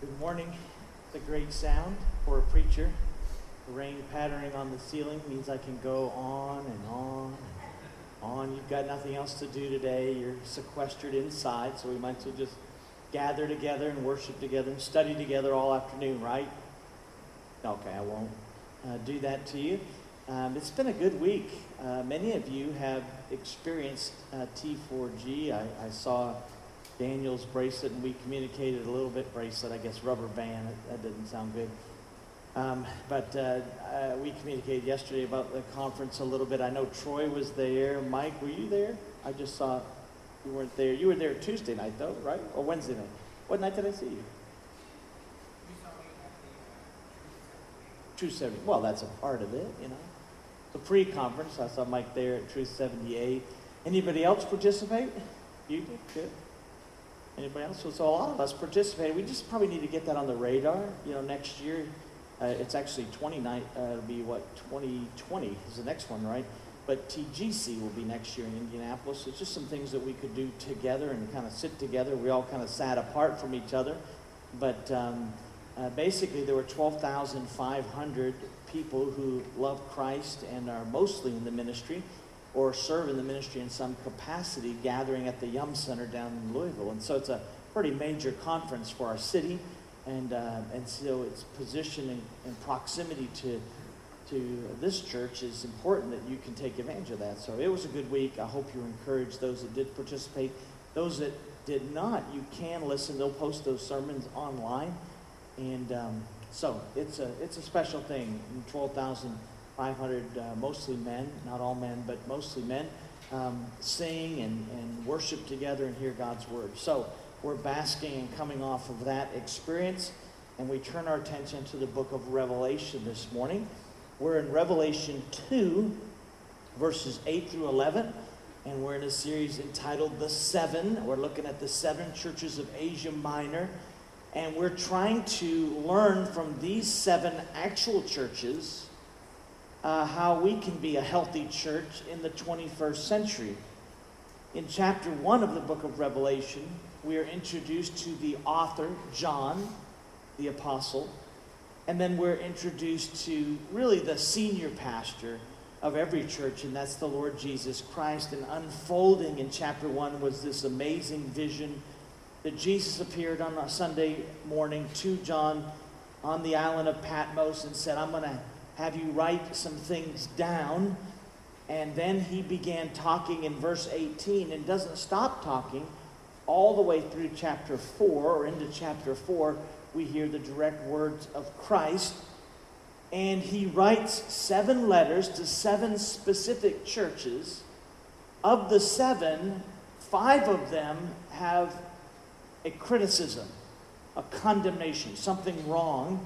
Good morning. It's a great sound for a preacher. The rain pattering on the ceiling means I can go on and on and on. You've got nothing else to do today. You're sequestered inside, so we might as well just gather together and worship together and study together all afternoon, right? Okay, I won't uh, do that to you. Um, it's been a good week. Uh, many of you have experienced uh, T4G. I, I saw Daniel's bracelet, and we communicated a little bit bracelet, I guess rubber band. That, didn't sound good. Um, but uh, uh, we communicated yesterday about the conference a little bit. I know Troy was there. Mike, were you there? I just saw you weren't there. You were there Tuesday night, though, right? Or Wednesday night? What night did I see you? Truth 70. Well, that's a part of it, you know. The pre-conference, I saw Mike there at Truth 78. Anybody else participate? You did? Good. Anybody else? So, so a lot of us participated. We just probably need to get that on the radar. You know, next year, uh, it's actually 29, uh, it'll be what, 2020 is the next one, right? But TGC will be next year in Indianapolis. It's just some things that we could do together and kind of sit together. We all kind of sat apart from each other. But um, uh, basically, there were 12,500 people who love Christ and are mostly in the ministry or serve in the ministry in some capacity gathering at the Yum Center down in Louisville. And so it's a pretty major conference for our city. And, uh, and so its position and, and proximity to, to this church is important that you can take advantage of that. So it was a good week. I hope you're encouraged those that did participate. Those that did not, you can listen. They'll post those sermons online. And um, so it's a, it's a special thing. 12,000 500, uh, mostly men, not all men, but mostly men, um, sing and, and worship together and hear God's word. So we're basking and coming off of that experience, and we turn our attention to the book of Revelation this morning. We're in Revelation 2, verses 8 through 11, and we're in a series entitled The Seven. We're looking at the seven churches of Asia Minor, and we're trying to learn from these seven actual churches uh, how we can be a healthy church in the 21st century. In chapter 1 of the book of Revelation, we are introduced to the author, John, the apostle, and then we're introduced to really the senior pastor of every church, and that's the Lord Jesus Christ. And unfolding in chapter 1 was this amazing vision that Jesus appeared on a Sunday morning to John on the island of Patmos and said, I'm going to have you write some things down. And then he began talking in verse 18 and doesn't stop talking all the way through chapter 4 or into chapter 4. We hear the direct words of Christ. And he writes seven letters to seven specific churches. Of the seven, five of them have a criticism, a condemnation, something wrong.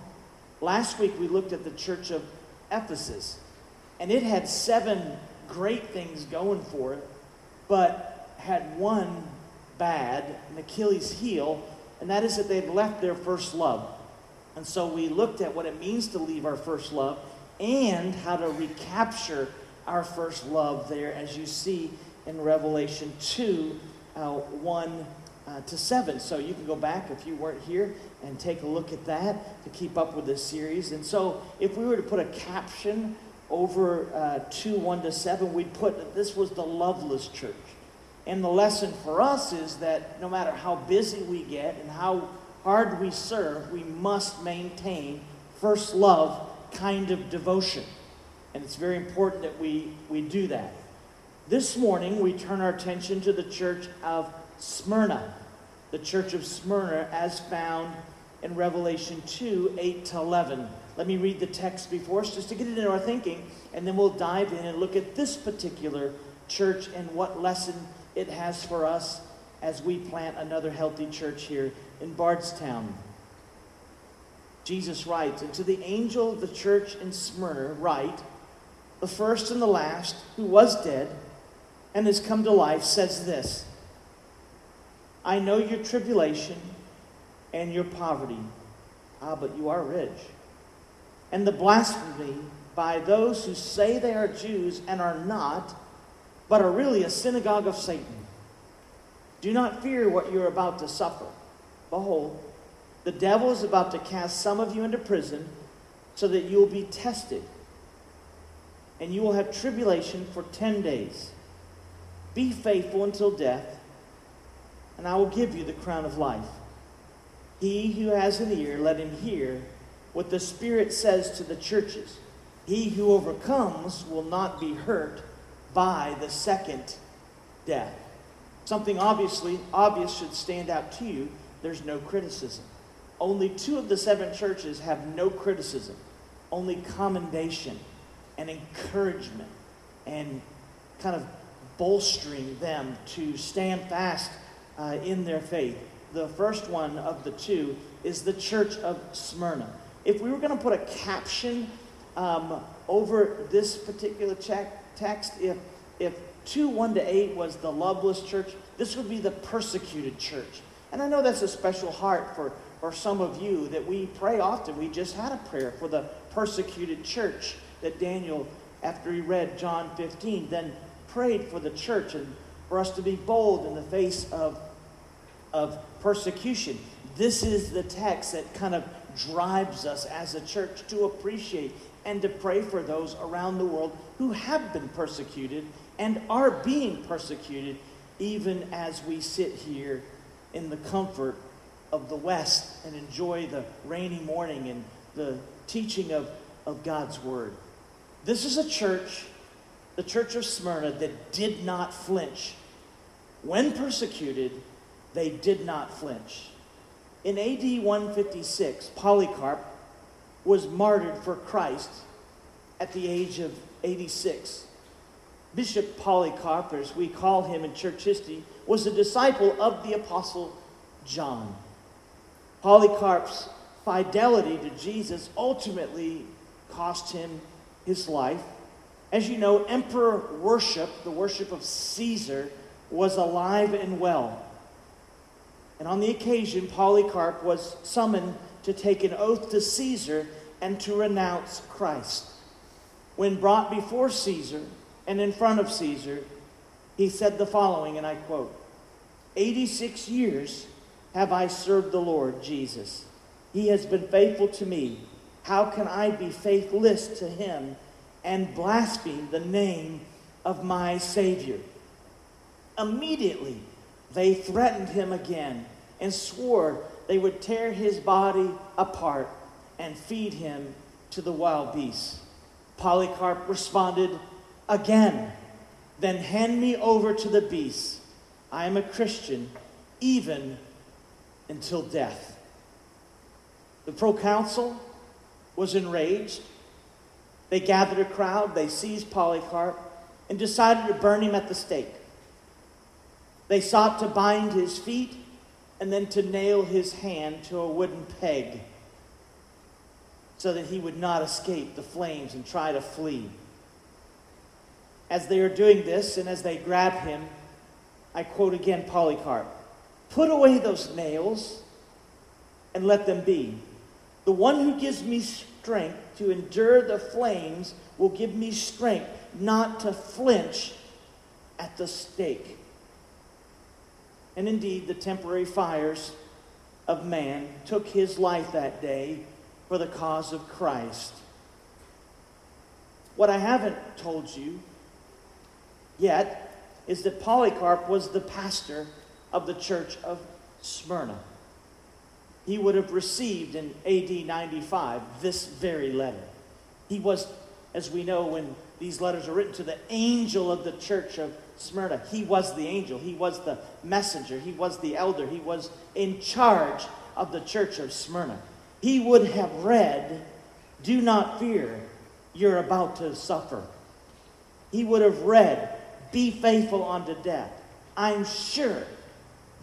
Last week we looked at the church of Ephesus. And it had seven great things going for it, but had one bad, an Achilles heel, and that is that they'd left their first love. And so we looked at what it means to leave our first love and how to recapture our first love there, as you see in Revelation 2 uh, 1 uh, to 7. So you can go back if you weren't here and take a look at that to keep up with this series. And so if we were to put a caption over uh, 2 1 to 7, we'd put that this was the loveless church. And the lesson for us is that no matter how busy we get and how hard we serve, we must maintain first love kind of devotion. And it's very important that we, we do that. This morning, we turn our attention to the church of Smyrna, the church of Smyrna, as found in Revelation 2 8 to 11. Let me read the text before us just to get it into our thinking, and then we'll dive in and look at this particular church and what lesson it has for us as we plant another healthy church here in Bardstown. Jesus writes, And to the angel of the church in Smyrna, write, the first and the last, who was dead and has come to life, says this. I know your tribulation and your poverty. Ah, but you are rich. And the blasphemy by those who say they are Jews and are not, but are really a synagogue of Satan. Do not fear what you're about to suffer. Behold, The devil is about to cast some of you into prison so that you will be tested. And you will have tribulation for 10 days. Be faithful until death, and I will give you the crown of life. He who has an ear, let him hear what the Spirit says to the churches. He who overcomes will not be hurt by the second death. Something obviously obvious should stand out to you. There's no criticism. Only two of the seven churches have no criticism, only commendation and encouragement and kind of bolstering them to stand fast uh, in their faith. The first one of the two is the church of Smyrna. If we were going to put a caption um, over this particular text, if, if 2 1 to 8 was the loveless church, this would be the persecuted church. And I know that's a special heart for, for some of you that we pray often. We just had a prayer for the persecuted church that Daniel, after he read John 15, then prayed for the church and for us to be bold in the face of, of persecution. This is the text that kind of drives us as a church to appreciate and to pray for those around the world who have been persecuted and are being persecuted, even as we sit here in the comfort of the West and enjoy the rainy morning and the teaching of, of God's Word. This is a church, the church of Smyrna, that did not flinch. When persecuted, they did not flinch. In AD 156, Polycarp was martyred for Christ at the age of 86. Bishop Polycarp, as we call him in church history, was a disciple of the Apostle John. Polycarp's fidelity to Jesus ultimately cost him his life. As you know, emperor worship, the worship of Caesar, was alive and well. And on the occasion, Polycarp was summoned to take an oath to Caesar and to renounce Christ. When brought before Caesar and in front of Caesar, he said the following, and I quote 86 years have I served the Lord Jesus. He has been faithful to me. How can I be faithless to him and blaspheme the name of my Savior? Immediately, they threatened him again and swore they would tear his body apart and feed him to the wild beasts. Polycarp responded again, Then hand me over to the beasts. I am a Christian, even until death. The proconsul was enraged. They gathered a crowd, they seized Polycarp, and decided to burn him at the stake. They sought to bind his feet and then to nail his hand to a wooden peg so that he would not escape the flames and try to flee. As they are doing this, and as they grab him, I quote again Polycarp Put away those nails and let them be. The one who gives me strength to endure the flames will give me strength not to flinch at the stake. And indeed, the temporary fires of man took his life that day for the cause of Christ. What I haven't told you yet is that Polycarp was the pastor of the church of Smyrna. He would have received in AD 95 this very letter. He was, as we know, when these letters are written to the angel of the church of Smyrna. He was the angel, he was the messenger, he was the elder, he was in charge of the church of Smyrna. He would have read, Do not fear, you're about to suffer. He would have read, Be faithful unto death. I'm sure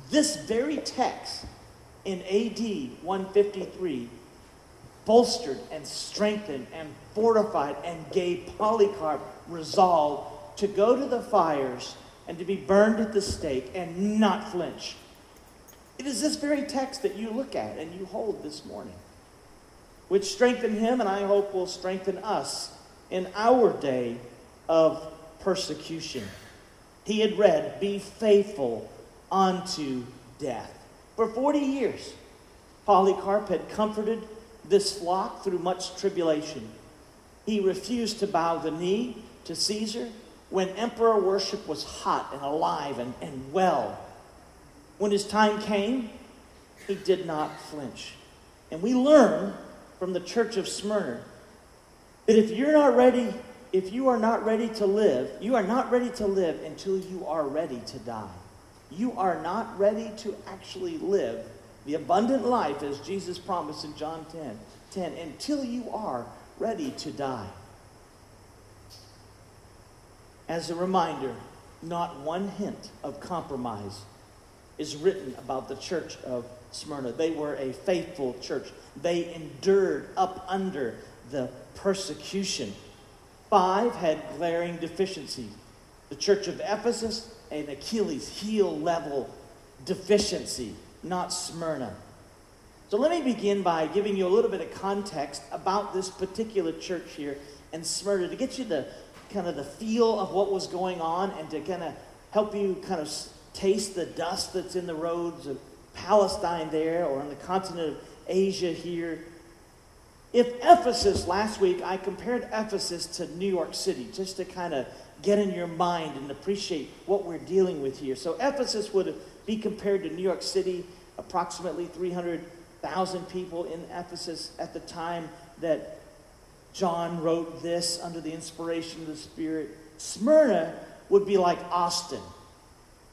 this very text in AD 153 bolstered and strengthened and fortified and gave Polycarp resolve to go to the fires and to be burned at the stake and not flinch. It is this very text that you look at and you hold this morning, which strengthened him and I hope will strengthen us in our day of persecution. He had read, Be faithful unto death. For 40 years, Polycarp had comforted this flock through much tribulation. He refused to bow the knee to Caesar when emperor worship was hot and alive and, and well. When his time came, he did not flinch. And we learn from the church of Smyrna that if you're not ready, if you are not ready to live, you are not ready to live until you are ready to die. You are not ready to actually live the abundant life as Jesus promised in John 10, 10 until you are ready to die. As a reminder, not one hint of compromise is written about the church of Smyrna. They were a faithful church. They endured up under the persecution. Five had glaring deficiencies. The church of Ephesus, an Achilles heel level deficiency, not Smyrna. So let me begin by giving you a little bit of context about this particular church here in Smyrna to get you the kind of the feel of what was going on and to kind of help you kind of taste the dust that's in the roads of Palestine there or on the continent of Asia here. If Ephesus, last week I compared Ephesus to New York City just to kind of get in your mind and appreciate what we're dealing with here. So Ephesus would be compared to New York City, approximately 300,000 people in Ephesus at the time that John wrote this under the inspiration of the Spirit. Smyrna would be like Austin.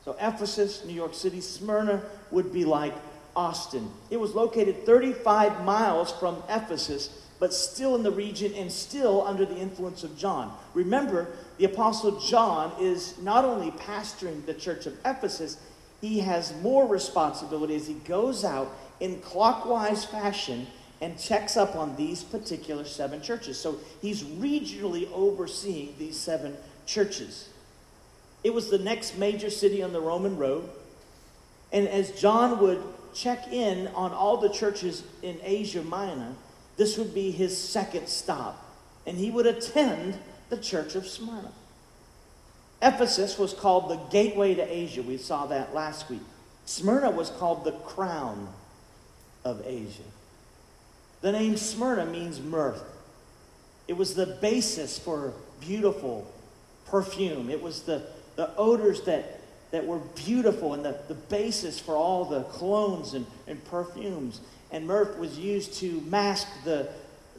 So Ephesus, New York City, Smyrna would be like Austin. It was located 35 miles from Ephesus, but still in the region and still under the influence of John. Remember, the Apostle John is not only pastoring the church of Ephesus, he has more responsibility as he goes out in clockwise fashion and checks up on these particular seven churches. So he's regionally overseeing these seven churches. It was the next major city on the Roman road. And as John would check in on all the churches in Asia Minor, this would be his second stop. And he would attend the church of Smyrna. Ephesus was called the gateway to Asia. We saw that last week. Smyrna was called the crown of Asia. The name Smyrna means myrrh. It was the basis for beautiful perfume. It was the the odors that, that were beautiful and the, the basis for all the colognes and, and perfumes. And myrrh was used to mask the,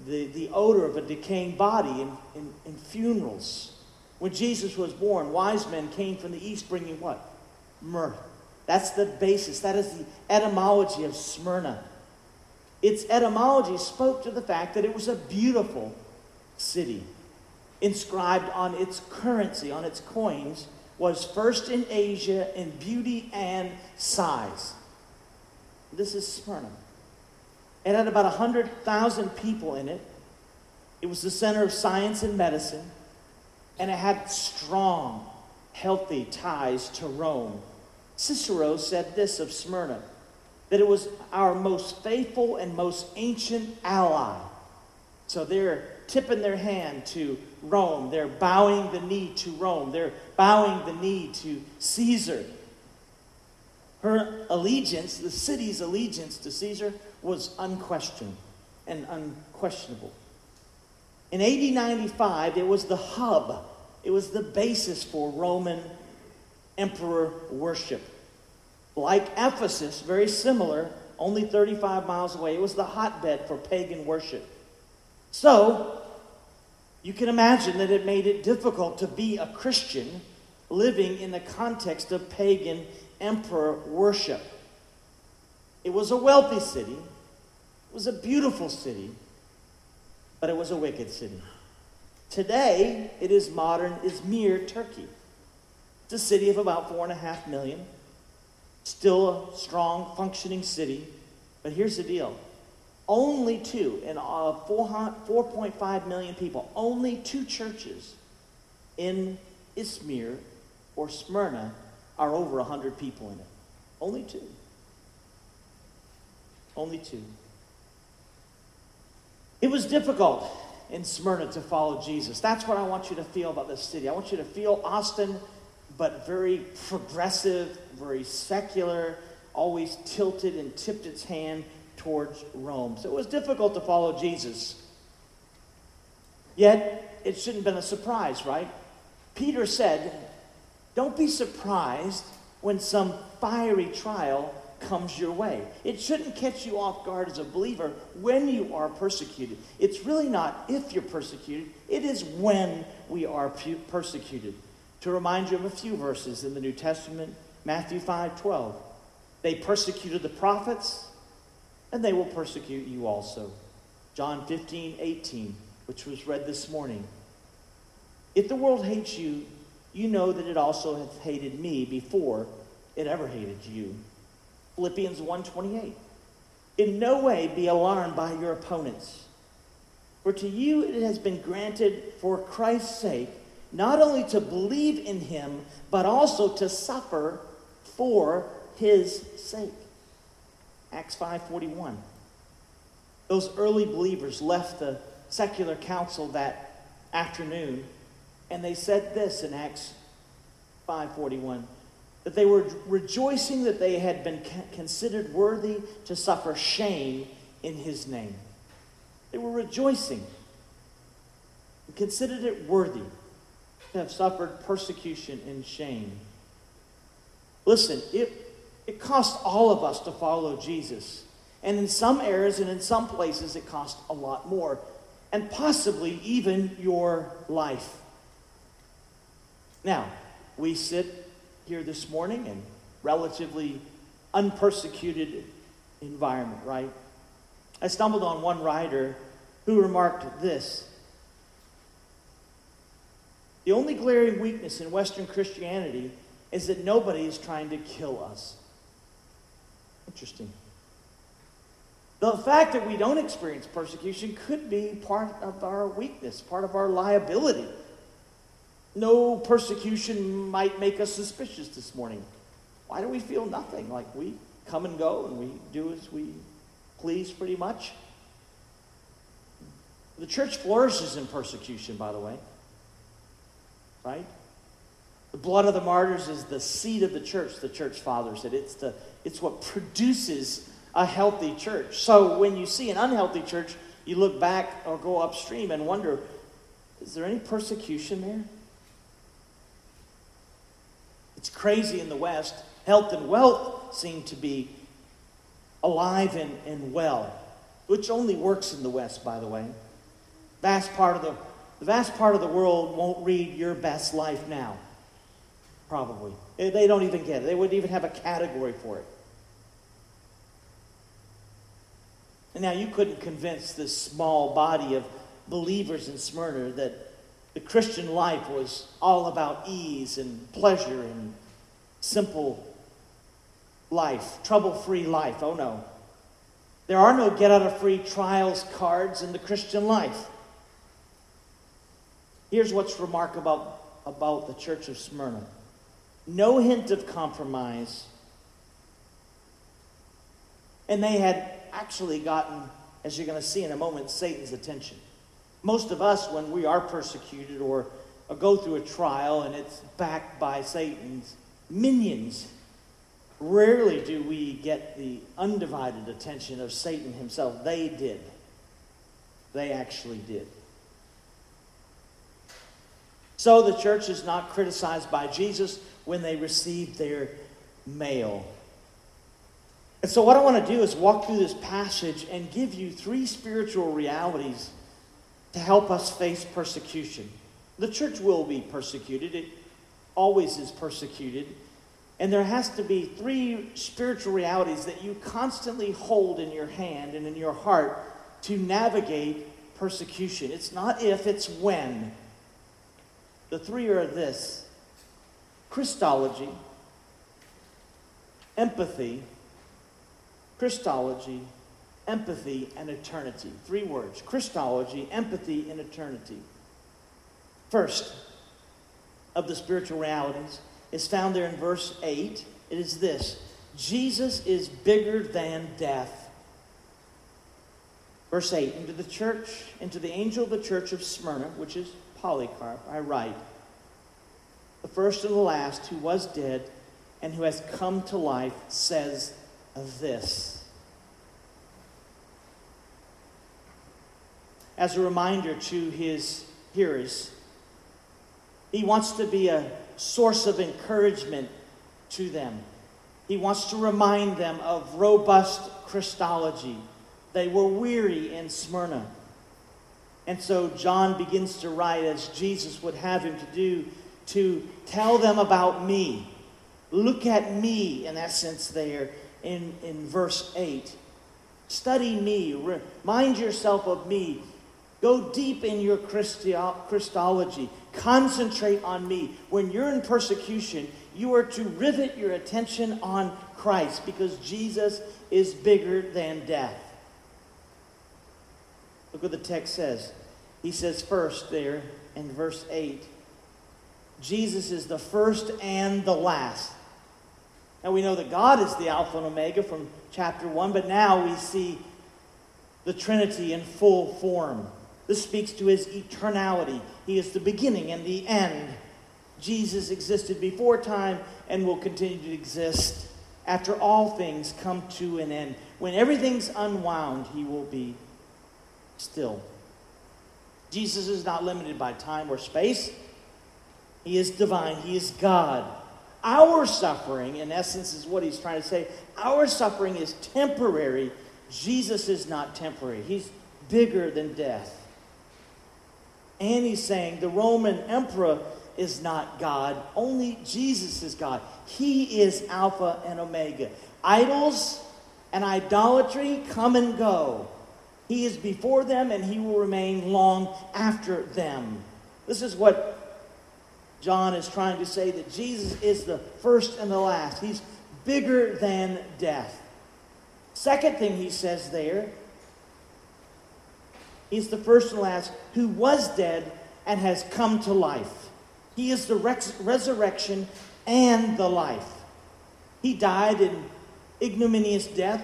the, the odor of a decaying body in, in, in funerals. When Jesus was born, wise men came from the east bringing what? Myrrh. That's the basis. That is the etymology of Smyrna. Its etymology spoke to the fact that it was a beautiful city, inscribed on its currency, on its coins, was first in Asia in beauty and size. This is Smyrna. It had about 100,000 people in it. It was the center of science and medicine, and it had strong, healthy ties to Rome. Cicero said this of Smyrna that it was our most faithful and most ancient ally. So they're tipping their hand to Rome. They're bowing the knee to Rome. They're bowing the knee to Caesar. Her allegiance, the city's allegiance to Caesar, was unquestioned and unquestionable. In AD 95, it was the hub, it was the basis for Roman emperor worship. Like Ephesus, very similar, only 35 miles away, it was the hotbed for pagan worship. So, you can imagine that it made it difficult to be a Christian living in the context of pagan emperor worship. It was a wealthy city, it was a beautiful city, but it was a wicked city. Today, it is modern Izmir, Turkey. It's a city of about four and a half million, still a strong, functioning city. But here's the deal only two, in uh, 4.5 million people, only two churches in Izmir or Smyrna are over 100 people in it. Only two. Only two. It was difficult in Smyrna to follow Jesus. That's what I want you to feel about this city. I want you to feel Austin, but very progressive, very secular, always tilted and tipped its hand towards Rome. So it was difficult to follow Jesus. Yet, it shouldn't have been a surprise, right? Peter said, Don't be surprised when some fiery trial comes your way. It shouldn't catch you off guard as a believer when you are persecuted. It's really not if you're persecuted, it is when we are persecuted. To remind you of a few verses in the New Testament, Matthew 5 12. They persecuted the prophets, and they will persecute you also. John 15 18, which was read this morning. If the world hates you, you know that it also hath hated me before it ever hated you. Philippians 1:28. In no way be alarmed by your opponents. For to you it has been granted for Christ's sake not only to believe in him, but also to suffer for his sake. Acts 5:41. Those early believers left the secular council that afternoon and they said this in Acts 5:41 that they were rejoicing that they had been considered worthy to suffer shame in his name. They were rejoicing and considered it worthy have suffered persecution and shame. Listen, it, it cost all of us to follow Jesus. And in some areas and in some places, it cost a lot more. And possibly even your life. Now, we sit here this morning in relatively unpersecuted environment, right? I stumbled on one writer who remarked this. The only glaring weakness in Western Christianity is that nobody is trying to kill us. Interesting. The fact that we don't experience persecution could be part of our weakness, part of our liability no persecution might make us suspicious this morning. Why do we feel nothing? Like we come and go and we do as we please pretty much? The church flourishes in persecution, by the way. Right? The blood of the martyrs is the seed of the church, the church fathers said. It's, the, it's what produces a healthy church. So when you see an unhealthy church, you look back or go upstream and wonder is there any persecution there? It's crazy in the West. Health and wealth seem to be alive and, and well, which only works in the West, by the way. Vast part of the, the vast part of the world won't read your best life now. Probably. Eh, they don't even get it. They wouldn't even have a category for it. And now you couldn't convince this small body of believers in Smyrna that the Christian life was all about ease and pleasure and simple life, trouble free life. Oh no. There are no get out of free trials cards in the Christian life. Here's what's remarkable about the church of Smyrna no hint of compromise. And they had actually gotten, as you're going to see in a moment, Satan's attention. Most of us, when we are persecuted or, or go through a trial and it's backed by Satan's minions, rarely do we get the undivided attention of Satan himself. They did. They actually did. So the church is not criticized by Jesus when they receive their mail. And so, what I want to do is walk through this passage and give you three spiritual realities to help us face persecution. The church will be persecuted, it always is persecuted. And there has to be three spiritual realities that you constantly hold in your hand and in your heart to navigate persecution. It's not if, it's when. The three are this Christology, empathy, Christology, empathy, and eternity. Three words Christology, empathy, and eternity. First of the spiritual realities is found there in verse 8. It is this Jesus is bigger than death. Verse 8 Into the church, into the angel of the church of Smyrna, which is Polycarp, I write, the first and the last, who was dead and who has come to life, says this. As a reminder to his hearers, he wants to be a source of encouragement to them. He wants to remind them of robust Christology. They were weary in Smyrna. And so John begins to write, as Jesus would have him to do, to tell them about me. Look at me, in essence, there in, in verse 8. Study me, remind yourself of me. Go deep in your Christology. Concentrate on me. When you're in persecution, you are to rivet your attention on Christ because Jesus is bigger than death. Look what the text says. He says, first, there in verse 8, Jesus is the first and the last. Now we know that God is the Alpha and Omega from chapter 1, but now we see the Trinity in full form. This speaks to his eternality. He is the beginning and the end. Jesus existed before time and will continue to exist after all things come to an end. When everything's unwound, he will be still. Jesus is not limited by time or space. He is divine. He is God. Our suffering, in essence, is what he's trying to say. Our suffering is temporary. Jesus is not temporary. He's bigger than death. And he's saying the Roman emperor is not God, only Jesus is God. He is Alpha and Omega. Idols and idolatry come and go. He is before them and he will remain long after them. This is what John is trying to say that Jesus is the first and the last. He's bigger than death. Second thing he says there He's the first and last who was dead and has come to life. He is the res- resurrection and the life. He died in ignominious death,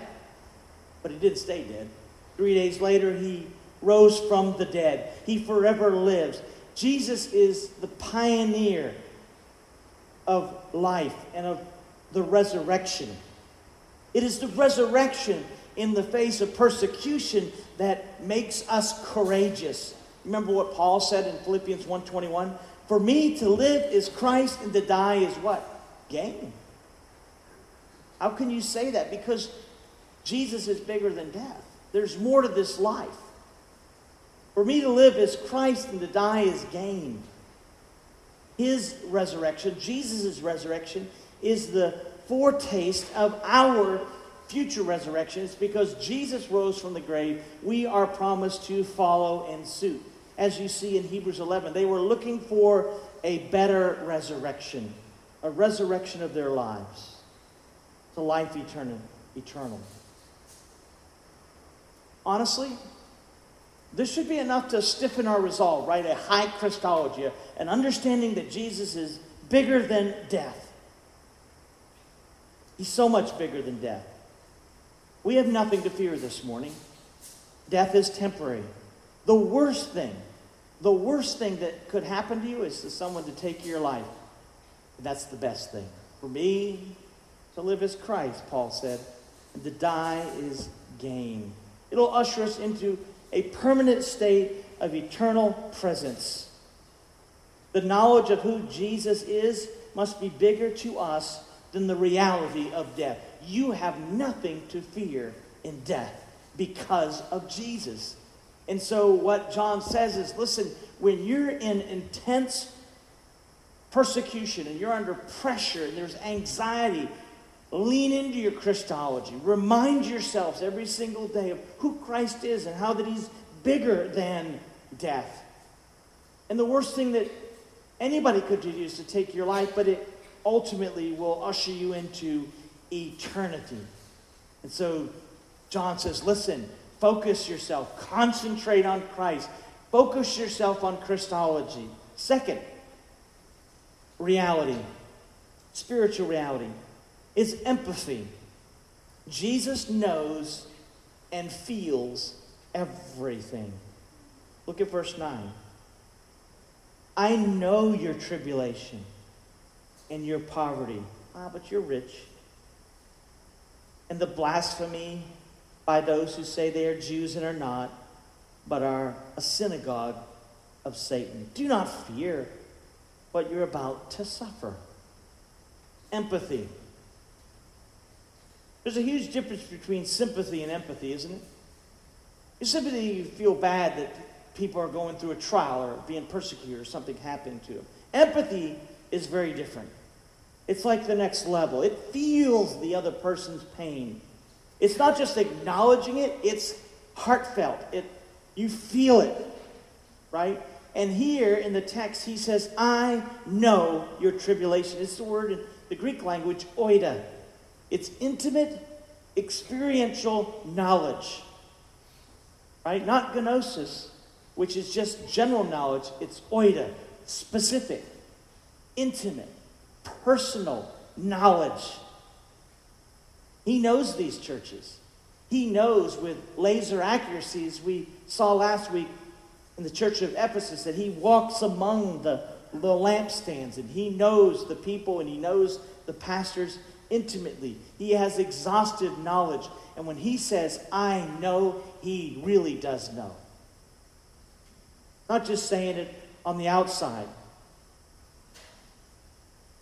but he didn't stay dead. Three days later, he rose from the dead. He forever lives. Jesus is the pioneer of life and of the resurrection. It is the resurrection in the face of persecution that makes us courageous. Remember what Paul said in Philippians 1:21? For me to live is Christ and to die is what? Gain. How can you say that? Because Jesus is bigger than death. There's more to this life. For me to live is Christ and to die is gain. His resurrection, Jesus' resurrection, is the foretaste of our future resurrections because Jesus rose from the grave, we are promised to follow in suit. As you see in Hebrews 11, they were looking for a better resurrection, a resurrection of their lives to life eternal. eternal. Honestly, this should be enough to stiffen our resolve, right? A high Christology, an understanding that Jesus is bigger than death. He's so much bigger than death. We have nothing to fear this morning. Death is temporary. The worst thing, the worst thing that could happen to you is for someone to take your life. That's the best thing. For me, to live is Christ, Paul said, and to die is gain. It'll usher us into a permanent state of eternal presence. The knowledge of who Jesus is must be bigger to us than the reality of death you have nothing to fear in death because of Jesus. And so, what John says is listen, when you're in intense persecution and you're under pressure and there's anxiety, lean into your Christology. Remind yourselves every single day of who Christ is and how that He's bigger than death. And the worst thing that anybody could do is to take your life, but it ultimately will usher you into eternity. And so John says, listen, focus yourself, concentrate on Christ, focus yourself on Christology. Second, reality, spiritual reality, is empathy. Jesus knows and feels everything. Look at verse 9. I know your tribulation and your poverty. Ah, but you're rich and the blasphemy by those who say they are Jews and are not, but are a synagogue of Satan. Do not fear what you're about to suffer. Empathy. There's a huge difference between sympathy and empathy, isn't it? In sympathy, you feel bad that people are going through a trial or being persecuted or something happened to them. Empathy is very different. It's like the next level. It feels the other person's pain. It's not just acknowledging it, it's heartfelt. It you feel it, right? And here in the text, he says, I know your tribulation. It's the word in the Greek language, oida. It's intimate, experiential knowledge, right? Not gnosis, which is just general knowledge. It's oida, specific, intimate, personal knowledge. He knows these churches. He knows with laser accuracy, as we saw last week in the church of Ephesus, that he walks among the, the lampstands and he knows the people and he knows the pastors intimately. He has exhaustive knowledge. And when he says, I know, he really does know. Not just saying it on the outside.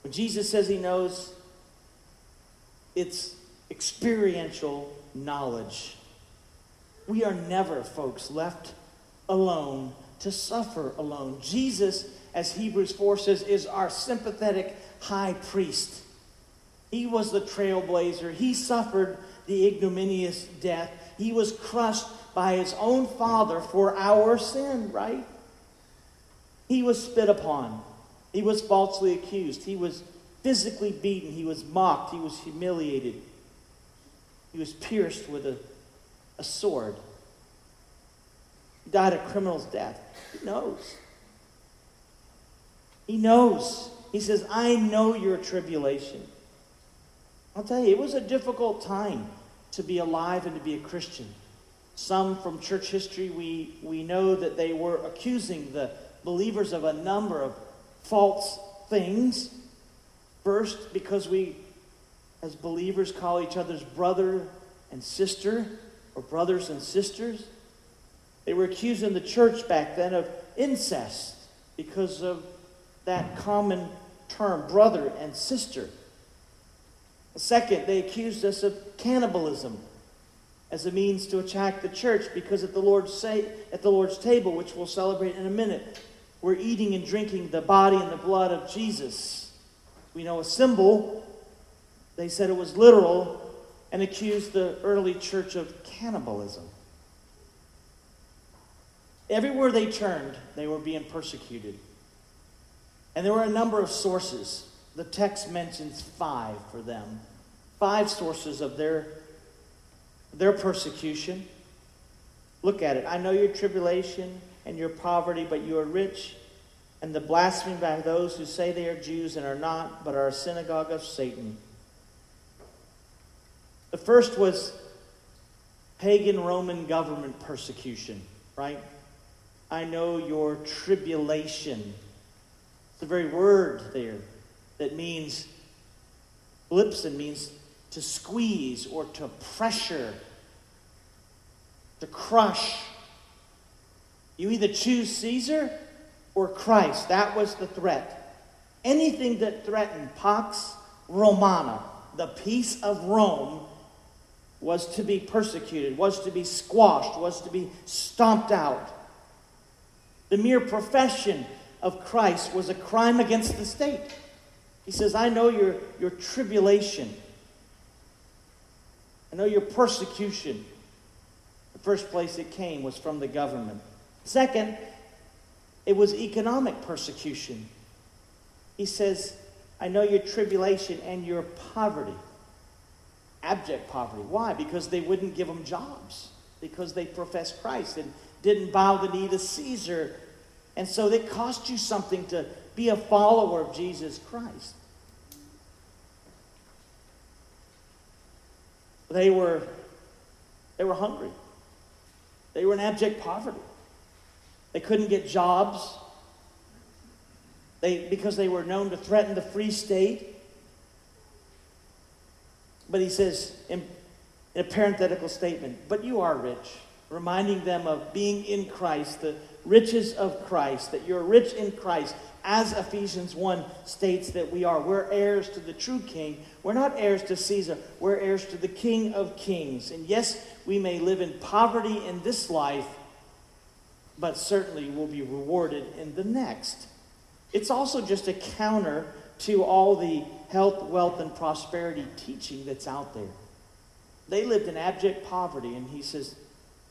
When Jesus says he knows, it's experiential knowledge. We are never, folks, left alone to suffer alone. Jesus, as Hebrews 4 says, is our sympathetic high priest. He was the trailblazer. He suffered the ignominious death. He was crushed by his own Father for our sin, right? He was spit upon. He was falsely accused. He was physically beaten. He was mocked. He was humiliated. He was pierced with a, a sword. He died a criminal's death. He knows. He knows. He says, I know your tribulation. I'll tell you, it was a difficult time to be alive and to be a Christian. Some from church history, we, we know that they were accusing the believers of a number of false things. First, because we as believers call each other's brother and sister or brothers and sisters. They were accusing the church back then of incest because of that common term, brother and sister. Second, they accused us of cannibalism as a means to attack the church because at the Lord's say, at the Lord's table, which we'll celebrate in a minute, we're eating and drinking the body and the blood of Jesus. We know a symbol they said it was literal and accused the early church of cannibalism. Everywhere they turned, they were being persecuted. And there were a number of sources. The text mentions five for them. Five sources of their, their persecution. Look at it. I know your tribulation and your poverty, but you are rich, and the blasphemy by those who say they are Jews and are not, but are a synagogue of Satan. The first was pagan Roman government persecution, right? I know your tribulation. The very word there that means, thlipsin means to squeeze or to pressure, to crush. You either choose Caesar or Christ. That was the threat. Anything that threatened Pax Romana, the peace of Rome, was to be persecuted, was to be squashed, was to be stomped out. The mere profession of Christ was a crime against the state. He says, I know your, your tribulation. I know your persecution. The first place it came was from the government. Second, it was economic persecution. He says, I know your tribulation and your poverty abject poverty. Why? Because they wouldn't give them jobs, because they professed Christ and didn't bow the knee to Caesar. And so it cost you something to be a follower of Jesus Christ. They were, they were hungry. They were in abject poverty. They couldn't get jobs. They, because they were known to threaten the free state. But he says in, in a parenthetical statement, but you are rich. reminding them of being in Christ, the riches of Christ, that you're rich in Christ, as Ephesians 1 states that we are. We're heirs to the true King. We're not heirs to Caesar, we're heirs to the King of Kings. And yes, we may live in poverty in this life, but certainly we'll be rewarded in the next. It's also just a counter to all the health, wealth, and prosperity teaching that's out there. They lived in abject poverty, and he says,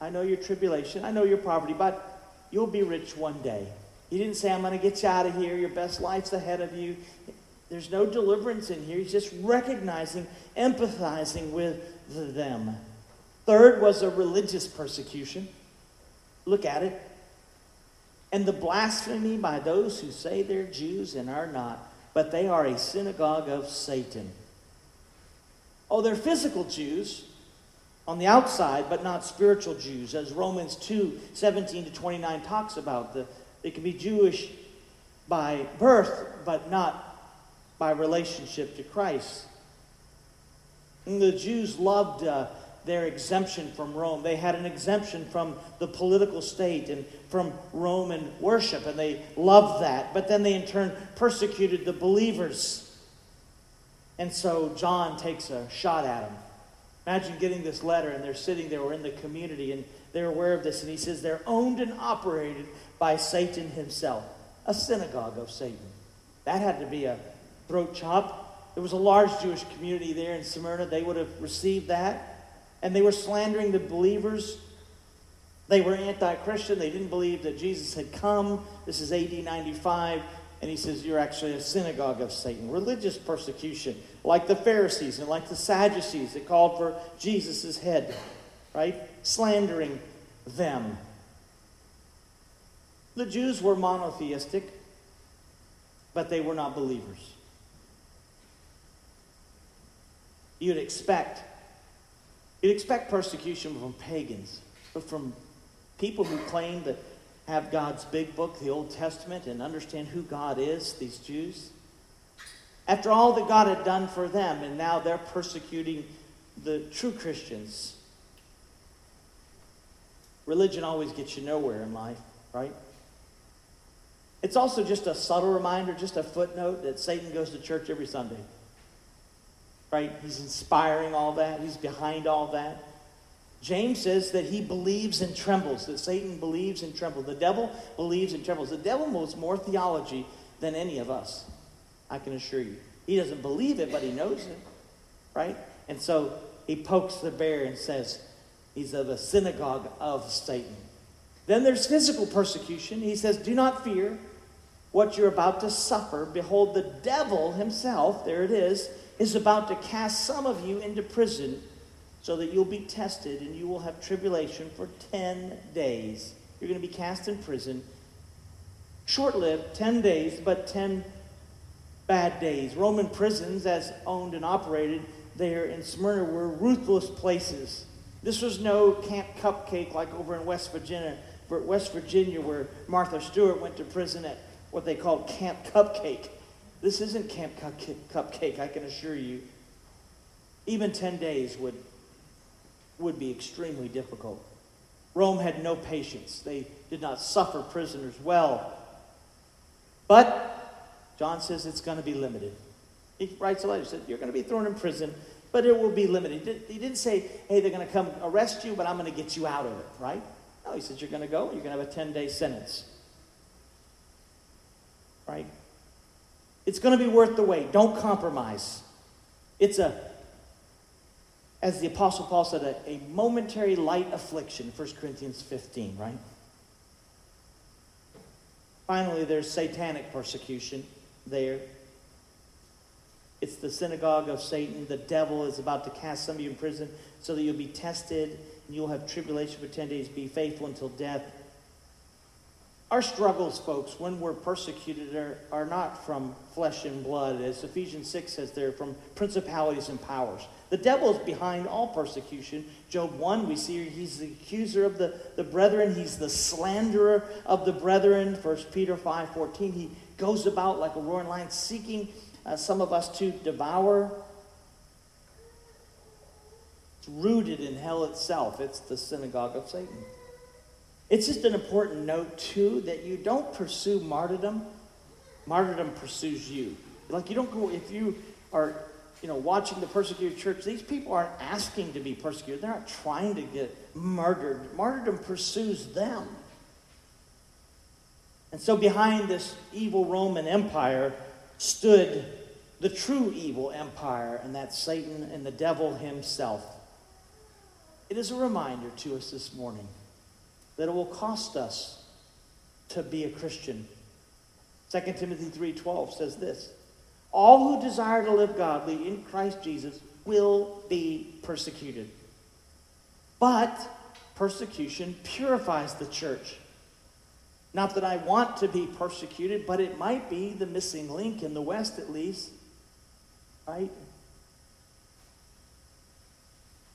I know your tribulation, I know your poverty, but you'll be rich one day. He didn't say, I'm going to get you out of here, your best life's ahead of you. There's no deliverance in here. He's just recognizing, empathizing with them. Third was a religious persecution. Look at it. And the blasphemy by those who say they're Jews and are not, but they are a synagogue of Satan. Oh, they're physical Jews on the outside, but not spiritual Jews, as Romans 2 17 to 29 talks about. The, they can be Jewish by birth, but not by relationship to Christ. And the Jews loved uh, their exemption from Rome. They had an exemption from the political state and from Roman worship, and they loved that. But then they in turn persecuted the believers. And so John takes a shot at them. Imagine getting this letter, and they're sitting there or in the community, and they're aware of this, and he says they're owned and operated by Satan himself, a synagogue of Satan. That had to be a throat chop. There was a large Jewish community there in Smyrna. They would have received that and they were slandering the believers. They were anti Christian. They didn't believe that Jesus had come. This is AD 95. And he says, You're actually a synagogue of Satan. Religious persecution, like the Pharisees and like the Sadducees that called for Jesus' head, right? Slandering them. The Jews were monotheistic, but they were not believers. You'd expect You'd expect persecution from pagans, but from people who claim to have God's big book, the Old Testament, and understand who God is, these Jews. After all that God had done for them, and now they're persecuting the true Christians. Religion always gets you nowhere in life, right? It's also just a subtle reminder, just a footnote that Satan goes to church every Sunday right? He's inspiring all that, he's behind all that. James says that he believes and trembles, that Satan believes and trembles. The devil believes and trembles. The devil knows more theology than any of us, I can assure you. He doesn't believe it, but he knows it, right? And so he pokes the bear and says, He's of the synagogue of Satan. Then there's physical persecution. He says, Do not fear what you're about to suffer. Behold, the devil himself, there it is, is about to cast some of you into prison so that you'll be tested and you will have tribulation for 10 days. You're going to be cast in prison. Short lived, 10 days, but 10 bad days. Roman prisons, as owned and operated there in Smyrna, were ruthless places. This was no Camp Cupcake like over in West Virginia, West Virginia, where Martha Stewart went to prison at what they called Camp Cupcake. This isn't Camp Cupcake, I can assure you. Even 10 days would, would be extremely difficult. Rome had no patience. They did not suffer prisoners well. But John says it's going to be limited. He writes a letter, said, You're going to be thrown in prison, but it will be limited. He didn't say, Hey, they're going to come arrest you, but I'm going to get you out of it, right? No, he said, You're going to go, you're going to have a 10 day sentence. Right? It's going to be worth the wait. Don't compromise. It's a, as the Apostle Paul said, a, a momentary light affliction, 1 Corinthians 15, right? Finally, there's satanic persecution there. It's the synagogue of Satan. The devil is about to cast some of you in prison so that you'll be tested and you'll have tribulation for 10 days. Be faithful until death. Our struggles, folks, when we're persecuted, are, are not from flesh and blood. As Ephesians 6 says, they're from principalities and powers. The devil is behind all persecution. Job 1, we see he's the accuser of the, the brethren, he's the slanderer of the brethren. 1 Peter 5 14, he goes about like a roaring lion, seeking uh, some of us to devour. It's rooted in hell itself. It's the synagogue of Satan. It's just an important note, too, that you don't pursue martyrdom. Martyrdom pursues you. Like you don't go, if you are, you know, watching the persecuted church, these people aren't asking to be persecuted. They're not trying to get murdered. Martyrdom pursues them. And so behind this evil Roman Empire stood the true evil empire, and that's Satan and the devil himself. It is a reminder to us this morning that it will cost us to be a Christian. 2 Timothy 3:12 says this: All who desire to live godly in Christ Jesus will be persecuted. But persecution purifies the church. Not that I want to be persecuted, but it might be the missing link in the West at least. Right?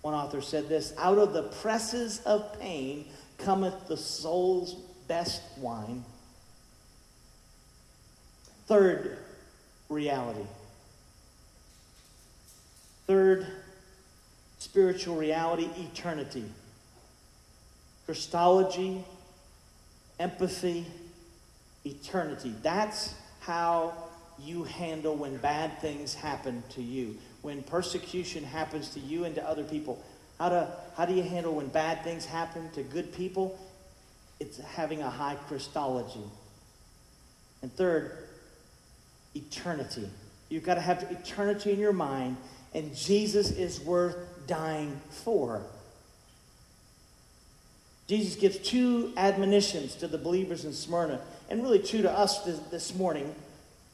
One author said this Out of the presses of pain cometh the soul's best wine. Third reality. Third spiritual reality eternity. Christology, empathy, eternity. That's how you handle when bad things happen to you, when persecution happens to you and to other people. How, to, how do you handle when bad things happen to good people? It's having a high Christology. And third, eternity. You've got to have eternity in your mind, and Jesus is worth dying for. Jesus gives two admonitions to the believers in Smyrna, and really two to us this, this morning.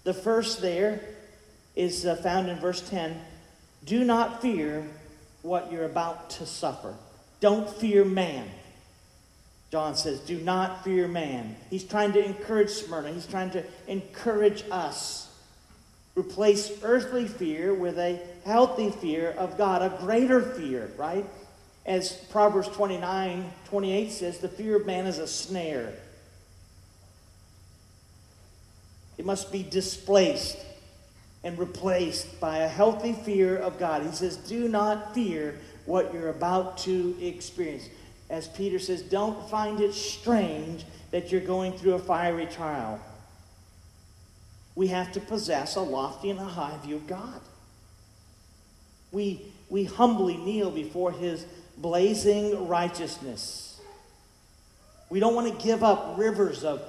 The first there is uh, found in verse 10 Do not fear what you're about to suffer. Don't fear man. John says, Do not fear man. He's trying to encourage Smyrna, he's trying to encourage us. Replace earthly fear with a healthy fear of God, a greater fear, right? As Proverbs 29 28 says, the fear of man is a snare. It must be displaced and replaced by a healthy fear of God. He says, Do not fear what you're about to experience. As Peter says, don't find it strange that you're going through a fiery trial. We have to possess a lofty and a high view of God. We, we humbly kneel before his blazing righteousness. We don't want to give up rivers of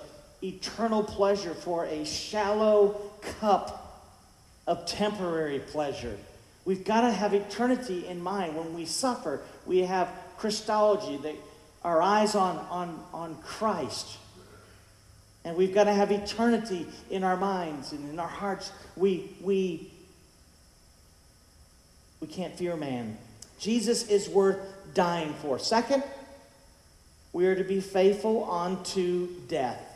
eternal pleasure for a shallow cup of temporary pleasure. We've got to have eternity in mind. When we suffer, we have Christology, that our eyes on, on, on Christ. And we've got to have eternity in our minds and in our hearts. We, we, we can't fear man. Jesus is worth dying for. Second, we are to be faithful unto death.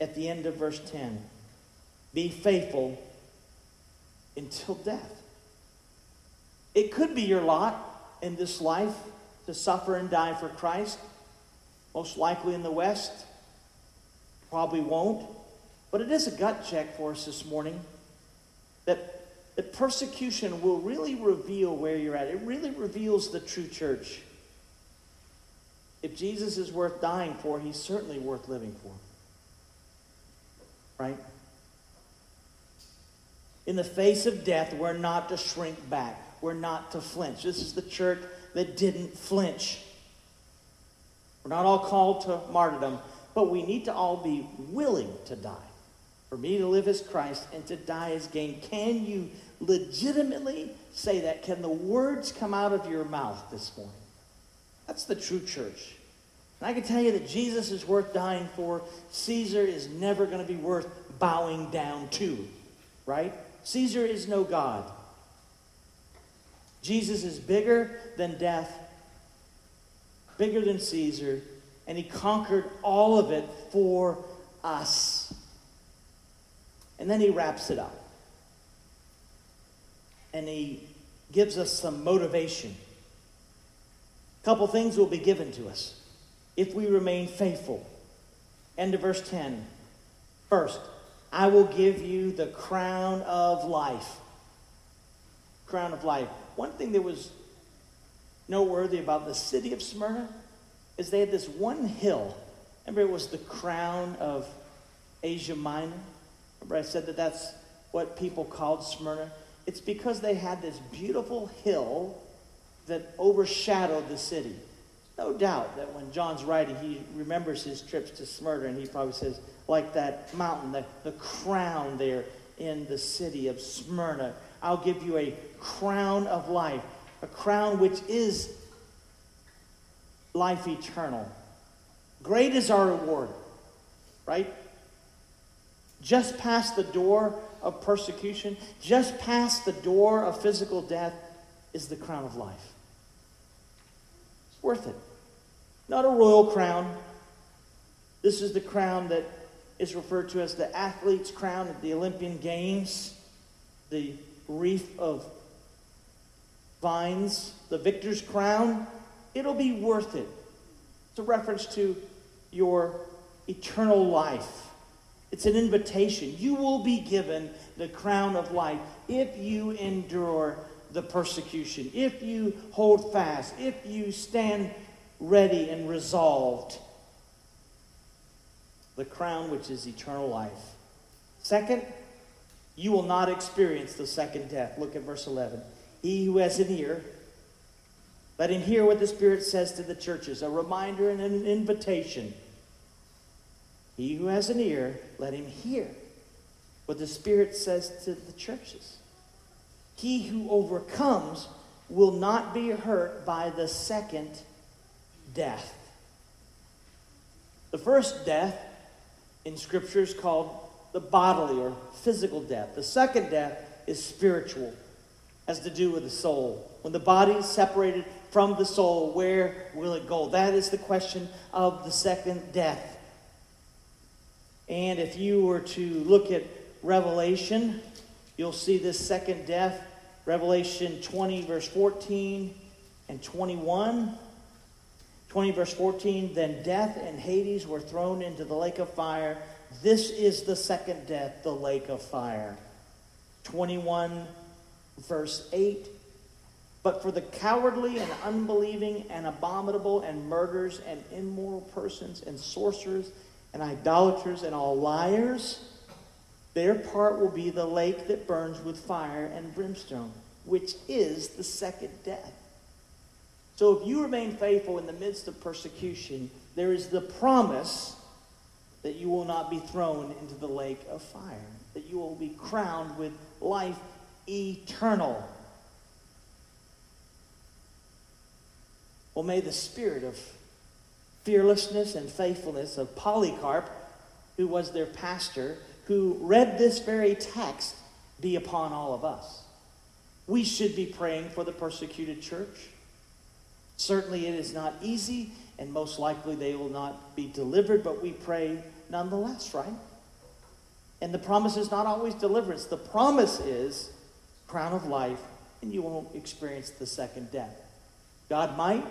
At the end of verse 10, be faithful until death. It could be your lot in this life to suffer and die for Christ. Most likely in the West, probably won't. But it is a gut check for us this morning that that persecution will really reveal where you're at. It really reveals the true church. If Jesus is worth dying for, he's certainly worth living for. Right? In the face of death, we're not to shrink back. We're not to flinch. This is the church that didn't flinch. We're not all called to martyrdom, but we need to all be willing to die. For me to live as Christ and to die as gain. Can you legitimately say that? Can the words come out of your mouth this morning? That's the true church. And I can tell you that Jesus is worth dying for. Caesar is never going to be worth bowing down to, right? Caesar is no God. Jesus is bigger than death, bigger than Caesar, and he conquered all of it for us. And then he wraps it up. And he gives us some motivation. A couple things will be given to us if we remain faithful. End of verse 10. First, I will give you the crown of life. Crown of life. One thing that was noteworthy about the city of Smyrna is they had this one hill. Remember, it was the crown of Asia Minor. Remember, I said that that's what people called Smyrna. It's because they had this beautiful hill that overshadowed the city. No doubt that when John's writing, he remembers his trips to Smyrna, and he probably says, like that mountain, the, the crown there in the city of Smyrna. I'll give you a crown of life, a crown which is life eternal. Great is our reward, right? Just past the door of persecution, just past the door of physical death, is the crown of life. It's worth it. Not a royal crown. This is the crown that is referred to as the athlete's crown at the Olympian Games, the wreath of vines, the victor's crown. It'll be worth it. It's a reference to your eternal life. It's an invitation. You will be given the crown of life if you endure the persecution, if you hold fast, if you stand ready and resolved. The crown which is eternal life. Second, you will not experience the second death. Look at verse 11. He who has an ear, let him hear what the Spirit says to the churches, a reminder and an invitation. He who has an ear, let him hear what the Spirit says to the churches. He who overcomes will not be hurt by the second death. The first death in Scripture is called the bodily or physical death. The second death is spiritual, has to do with the soul. When the body is separated from the soul, where will it go? That is the question of the second death. And if you were to look at Revelation, you'll see this second death. Revelation 20, verse 14 and 21. 20, verse 14 Then death and Hades were thrown into the lake of fire. This is the second death, the lake of fire. 21, verse 8. But for the cowardly and unbelieving and abominable and murderers and immoral persons and sorcerers and idolaters and all liars, their part will be the lake that burns with fire and brimstone, which is the second death. So if you remain faithful in the midst of persecution, there is the promise that you will not be thrown into the lake of fire, that you will be crowned with life eternal. Well, may the spirit of fearlessness and faithfulness of Polycarp, who was their pastor, who read this very text, be upon all of us. We should be praying for the persecuted church. Certainly, it is not easy, and most likely they will not be delivered, but we pray nonetheless, right? And the promise is not always deliverance. The promise is crown of life, and you won't experience the second death. God might,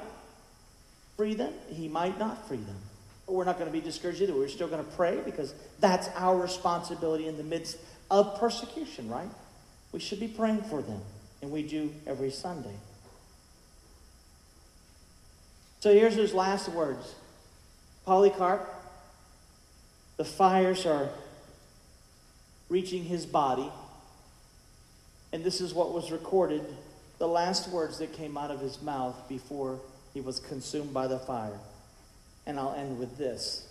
free them, he might not free them. But we're not going to be discouraged either. We're still going to pray because that's our responsibility in the midst of persecution, right? We should be praying for them, and we do every Sunday. So here's his last words Polycarp, the fires are reaching his body. And this is what was recorded the last words that came out of his mouth before he was consumed by the fire. And I'll end with this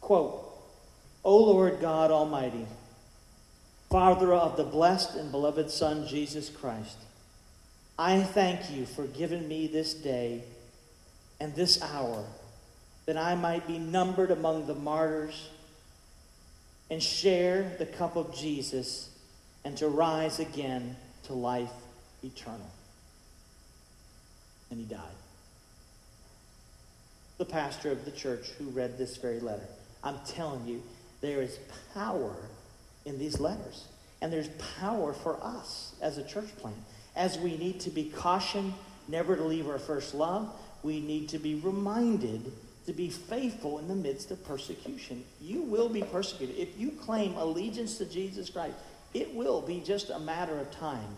quote, O Lord God Almighty, Father of the blessed and beloved Son, Jesus Christ, I thank you for giving me this day and this hour that I might be numbered among the martyrs and share the cup of Jesus and to rise again to life eternal. And he died the pastor of the church who read this very letter. I'm telling you, there is power in these letters. And there's power for us as a church plant. As we need to be cautioned never to leave our first love, we need to be reminded to be faithful in the midst of persecution. You will be persecuted. If you claim allegiance to Jesus Christ, it will be just a matter of time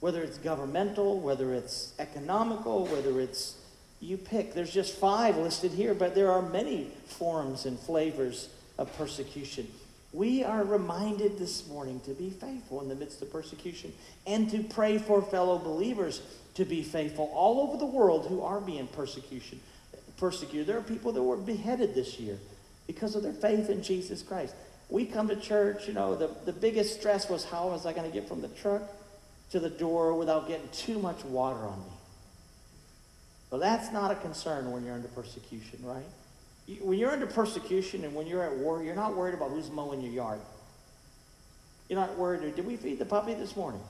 Whether it's governmental, whether it's economical, whether it's you pick. There's just five listed here, but there are many forms and flavors of persecution. We are reminded this morning to be faithful in the midst of persecution and to pray for fellow believers to be faithful all over the world who are being persecution, persecuted. There are people that were beheaded this year because of their faith in Jesus Christ. We come to church, you know, the, the biggest stress was how was I going to get from the truck to the door without getting too much water on me? Well, that's not a concern when you're under persecution, right? When you're under persecution and when you're at war, you're not worried about who's mowing your yard. You're not worried, did we feed the puppy this morning?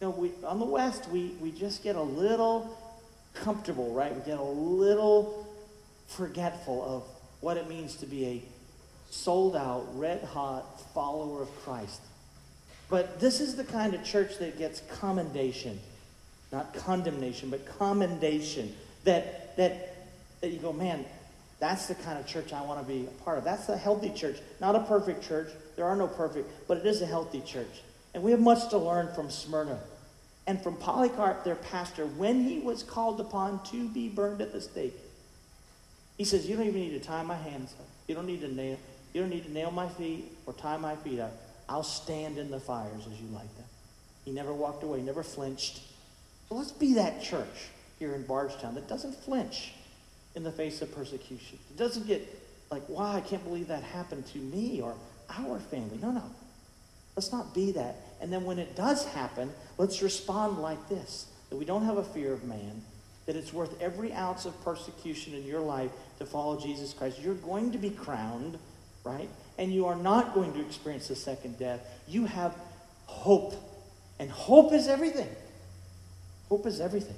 You know, we, on the West, we, we just get a little comfortable, right? We get a little forgetful of what it means to be a sold out, red hot follower of Christ. But this is the kind of church that gets commendation, not condemnation, but commendation. That, that, that you go, man, that's the kind of church I want to be a part of. That's a healthy church, not a perfect church. There are no perfect, but it is a healthy church. And we have much to learn from Smyrna and from Polycarp, their pastor, when he was called upon to be burned at the stake. He says, You don't even need to tie my hands up. You don't need to nail, you don't need to nail my feet or tie my feet up. I'll stand in the fires as you like them. He never walked away, never flinched. So let's be that church here in Bardstown that doesn't flinch in the face of persecution. It doesn't get like, wow, I can't believe that happened to me or our family. No, no. Let's not be that. And then when it does happen, let's respond like this that we don't have a fear of man, that it's worth every ounce of persecution in your life to follow Jesus Christ. You're going to be crowned, right? And you are not going to experience the second death. You have hope. And hope is everything. Hope is everything.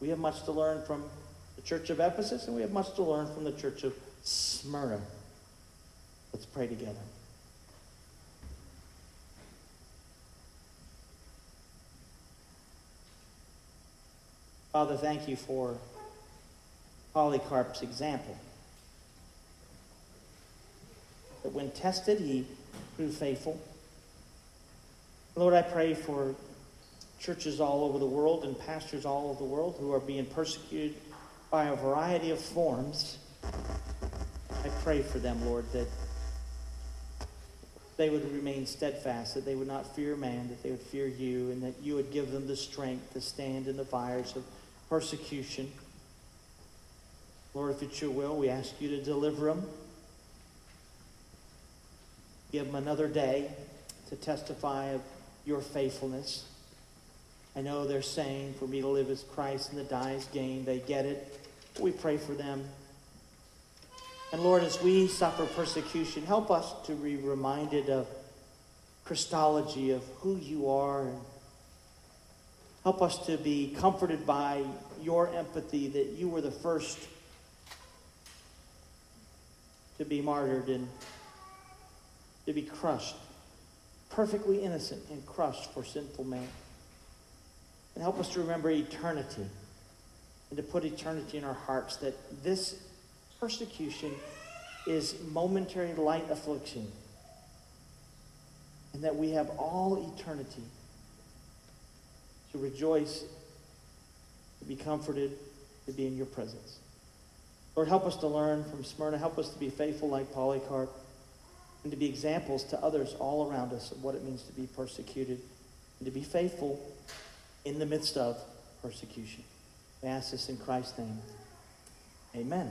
We have much to learn from the church of Ephesus, and we have much to learn from the church of Smyrna. Let's pray together. Father, thank you for Polycarp's example. That when tested, he proved faithful. Lord, I pray for churches all over the world and pastors all over the world who are being persecuted by a variety of forms. I pray for them, Lord, that they would remain steadfast, that they would not fear man, that they would fear you, and that you would give them the strength to stand in the fires of persecution. Lord, if it's your will, we ask you to deliver them. Give them another day to testify of your faithfulness. I know they're saying for me to live as Christ and to die as gain. They get it. We pray for them. And Lord, as we suffer persecution, help us to be reminded of Christology, of who you are. And help us to be comforted by your empathy that you were the first to be martyred and to be crushed, perfectly innocent and crushed for sinful man. And help us to remember eternity and to put eternity in our hearts that this persecution is momentary light affliction and that we have all eternity to rejoice, to be comforted, to be in your presence. Lord, help us to learn from Smyrna. Help us to be faithful like Polycarp and to be examples to others all around us of what it means to be persecuted and to be faithful in the midst of persecution. We ask this in Christ's name. Amen.